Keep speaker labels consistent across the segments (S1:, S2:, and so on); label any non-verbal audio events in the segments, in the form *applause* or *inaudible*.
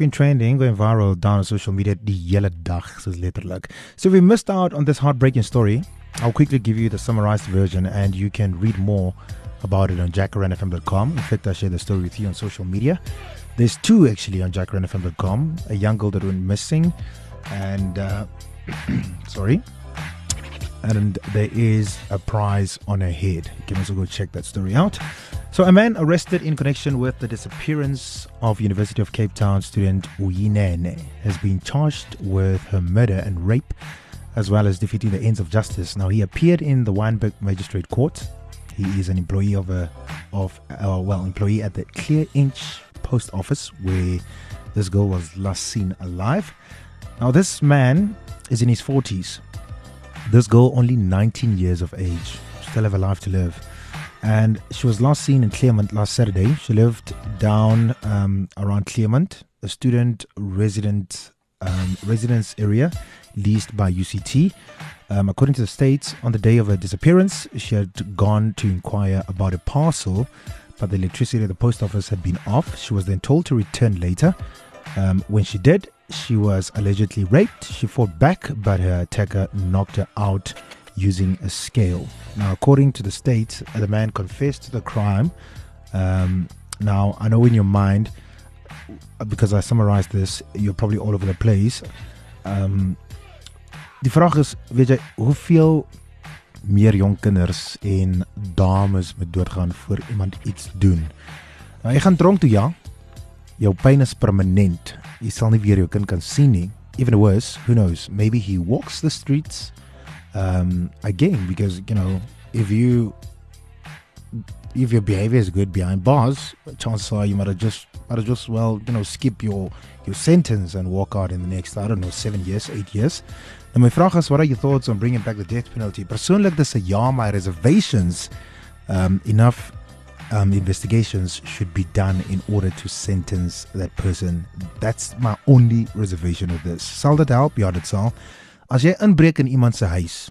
S1: been trending, going viral down on social media die hele dag, soos letterlik. So we missed out on this heartbreaking story, I'll quickly give you the summarized version and you can read more about it on jacarandafm.com. In fact, I shared the story with you on social media. There's two actually on jacarandafm.com. A young girl that went missing and uh, *clears throat* sorry, and there is a prize on her head. You can also go check that story out. So, a man arrested in connection with the disappearance of University of Cape Town student Uyinene has been charged with her murder and rape, as well as defeating the ends of justice. Now, he appeared in the Wynberg Magistrate Court. He is an employee of a of uh, well, employee at the Clareinch Post Office, where this girl was last seen alive. Now, this man is in his 40s. This girl only 19 years of age, still have a life to live and she was last seen in Claremont last Saturday. She lived down um, around Claremont, a student resident um, residence area leased by UCT. Um, according to the state, on the day of her disappearance, she had gone to inquire about a parcel, but the electricity at the post office had been off. She was then told to return later. Um, when she did, she was allegedly raped. She fought back, but her attacker knocked her out using a scale. Now, according to the state, the man confessed to the crime. Um, now, I know in your mind, because I summarized this, you're probably all over the place. Um, die vraag is, weet jy, hoeveel meer jong kinders en dames moet doodgaan voor iemand iets doen? Nou, jy gaan dronk toe ja. Jou pyn is permanent. Jy sal nie weer jou kind kan sien nie. Even worse, who knows? Maybe he walks the streets um, again because you know if you if your behavior is good behind bars, chances are you might have just might have just well you know skip your your sentence and walk out in the next I don't know seven years, eight years. And my vraag is, what are your thoughts on bringing back the death penalty? Persoonlik dis 'n ja, my reservations. Um, enough um, investigations should be done in order to sentence that person. That's my only reservation with this. Sal dit help? Ja, dit sal. As jy inbreek in iemand se huis,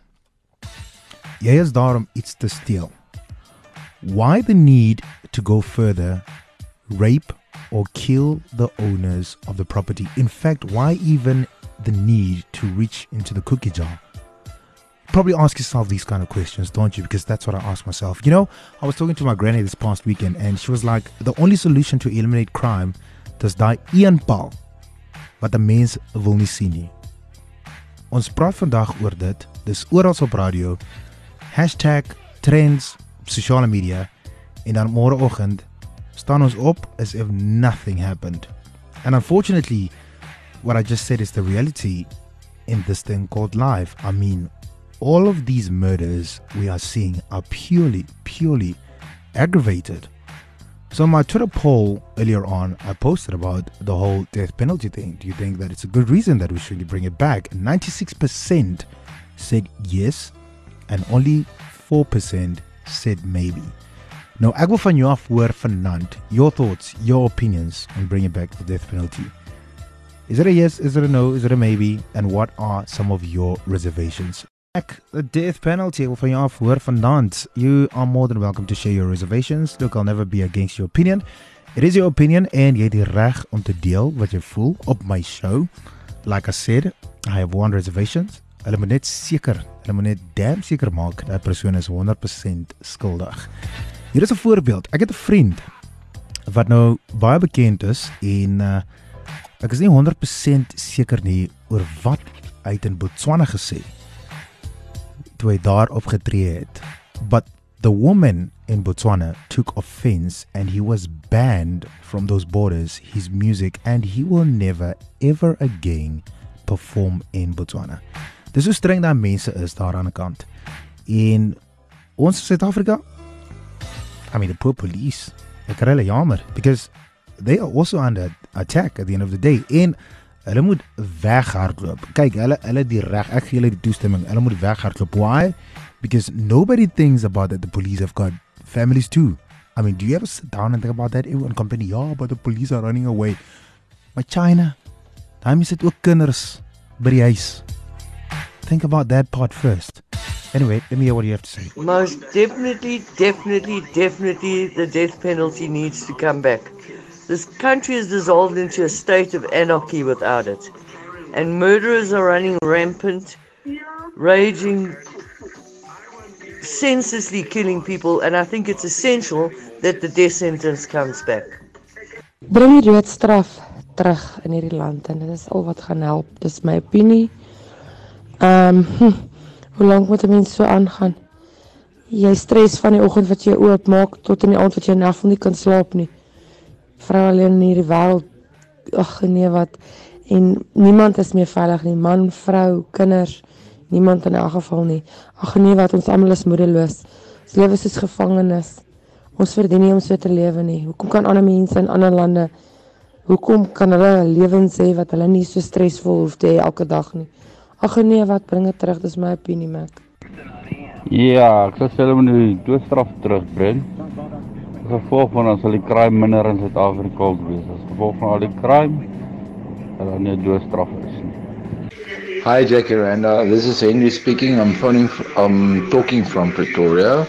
S1: jy is daar om iets te steel. Why the need to go further, rape or kill the owners of the property? In fact, why even the need to reach into the cookie jar? Probably ask yourself these kind of questions, don't you? Because that's what I ask myself. You know, I was talking to my granny this past weekend, and she was like, the only solution to eliminate crime does die een paal wat 'n mens wil nie sien nie. Ons praat vandag oor dit. Dis oral op radio. #trends sosiale media en dan môreoggend staan ons op as if nothing happened. And unfortunately, what I just said is the reality in this thing called life. I mean, all of these murders we are seeing are purely, purely aggravated so, my Twitter poll earlier on, I posted about the whole death penalty thing. Do you think that it's a good reason that we should bring it back? 96% said yes, and only 4% said maybe. Now, ek wil van your thoughts, your opinions on bringing back the death penalty. Is it a yes? Is it a no? Is it a maybe? And what are some of your reservations? The death penalty van jou af hoor vanaand. You are more than welcome to share your reservations. Look, I'll never be against your opinion. It is your opinion and jy het die reg om te deel wat jy voel op my show. Like I said, I have one reservations. Hulle moet net seker, hulle moet net damn seker maak dat persoon is 100% skuldig. Hier is 'n voorbeeld. Ek het 'n vriend wat nou baie bekend is en uh, ek is nie 100% seker nie oor wat hy in Botswana gesê het toe hy daar opgetree het. But the woman in Botswana took offense and he was banned from those borders, his music and he will never ever again perform in Botswana. Dis hoe streng daai mense is daar aan die kant. En in ons Suid-Afrika I mean the poor police, ek kry hulle jammer because they are also under attack at the end of the day. En Hulle moet weghardloop. Kyk, hulle hulle die reg. Ek gee hulle die toestemming. Hulle moet weghardloop. Why? Because nobody thinks about that the police have got families too. I mean, do you ever sit down and think about that? Everyone company, yeah, but the police are running away. Maar China, daar is dit ook kinders by die huis. Think about that part first. Anyway, let me hear what you have to say.
S2: Most definitely, definitely, definitely, the death penalty needs to come back. This country is dissolved into a state of anarchy without it. And murderers are running rampant, raging, senselessly killing people. And I think it's essential that the death sentence comes back.
S3: Bring die doodstraf terug in hierdie land en dit is al wat gaan help. Dis my opinie. Ehm um, hm, hoe lank moet 'n mens so aangaan? Jy stres van die oggend wat jy oop maak tot in die aand wat jy nag nie kan slaap nie vrou alleen in hierdie wêreld. Ag nee wat en niemand is meer veilig nie. Man, vrou, kinders, niemand in elk geval nie. Ag nee wat ons almal is moedeloos. Ons lewe is gevangenes. Ons verdien nie om so te lewe nie. Hoekom kan ander mense in ander lande hoekom kan hulle lewens hê wat hulle nie so stresvol hoef te hê elke dag nie? Ag nee wat bring dit terug? Dis my opinie, Mac.
S4: Ja, ek sê hulle moet die doodstraf terugbring gevolg van crime minder in Suid-Afrika wees. As gevolg van al die crime doodstraf is nie.
S5: Hi Jacaranda, this is Henry speaking. I'm phoning I'm talking from Pretoria.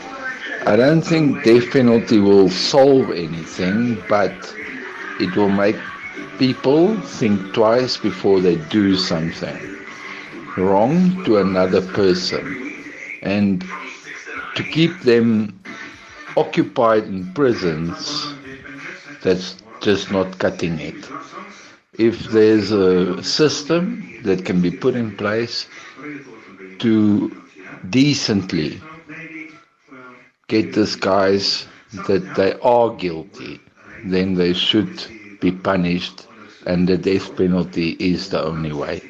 S5: I don't think death penalty will solve anything, but it will make people think twice before they do something wrong to another person and to keep them occupied in prisons, that's just not cutting it. If there's a system that can be put in place to decently get these guys that they are guilty, then they should be punished, and the death penalty is the only way.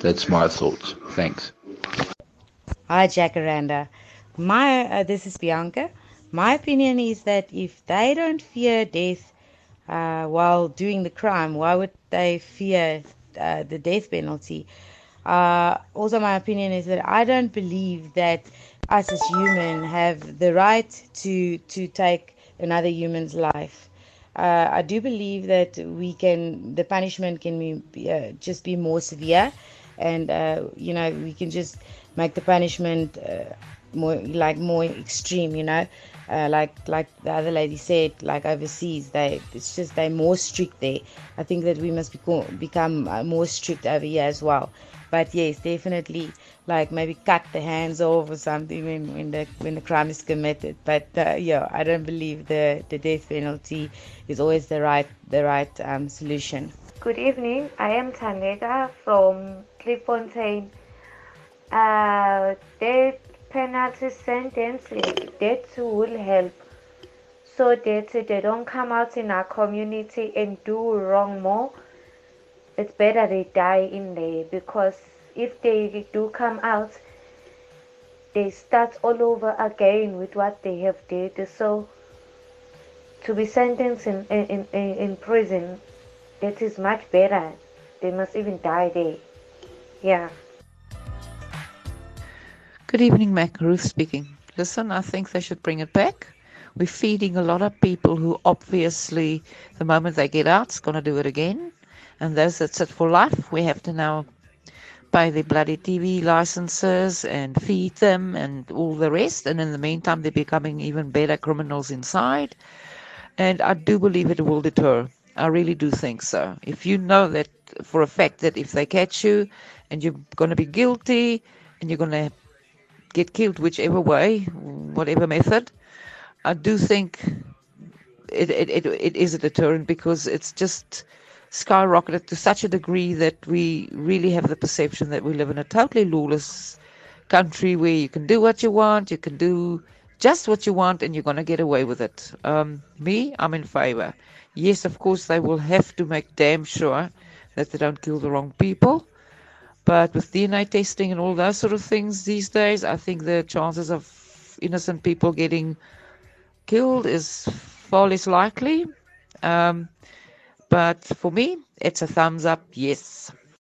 S5: That's my thoughts. Thanks.
S6: Hi, Jacaranda. My uh, this is Bianca. My opinion is that if they don't fear death uh, while doing the crime, why would they fear uh, the death penalty? Uh, also, my opinion is that I don't believe that us as human have the right to to take another human's life. Uh, I do believe that we can the punishment can be uh, just be more severe, and you know we can just make the punishment more like more extreme you know? Uh, like like the other lady said like overseas they it's just they're more strict there. I think that we must become become uh, more strict over here as well. But yes definitely like maybe cut the hands off or something when, when the when the crime is committed. But uh, yeah i don't believe the the death penalty is always the right the right um, solution.
S7: Good evening. I am tanega from cliffontein uh, they penalty sentences that will help so that they don't come out in our community and do wrong more. It's better they die in there because if they do come out, they start all over again with what they have did. So to be sentenced in, in, in, in prison, that is much better. They must even die there. Yeah.
S8: Good evening, Mac. Ruth speaking. Listen, I think they should bring it back. We're feeding a lot of people who obviously, the moment they get out, is going to do it again. And those that sit for life, we have to now pay their bloody TV licenses and feed them and all the rest. And in the meantime, they're becoming even better criminals inside. And I do believe it will deter. I really do think so. If you know that for a fact that if they catch you and you're going to be guilty and you're going to get killed whichever way, whatever method. I do think it, it, it, it is a deterrent because it's just skyrocketed to such a degree that we really have the perception that we live in a totally lawless country where you can do what you want, you can do just what you want, and you're going to get away with it. Um, me, I'm in favor. Yes, of course, they will have to make damn sure that they don't kill the wrong people. But with DNA testing and all those sort of things these days, I think the chances of innocent people getting killed is far less likely. Um, but for me, it's a thumbs up, yes.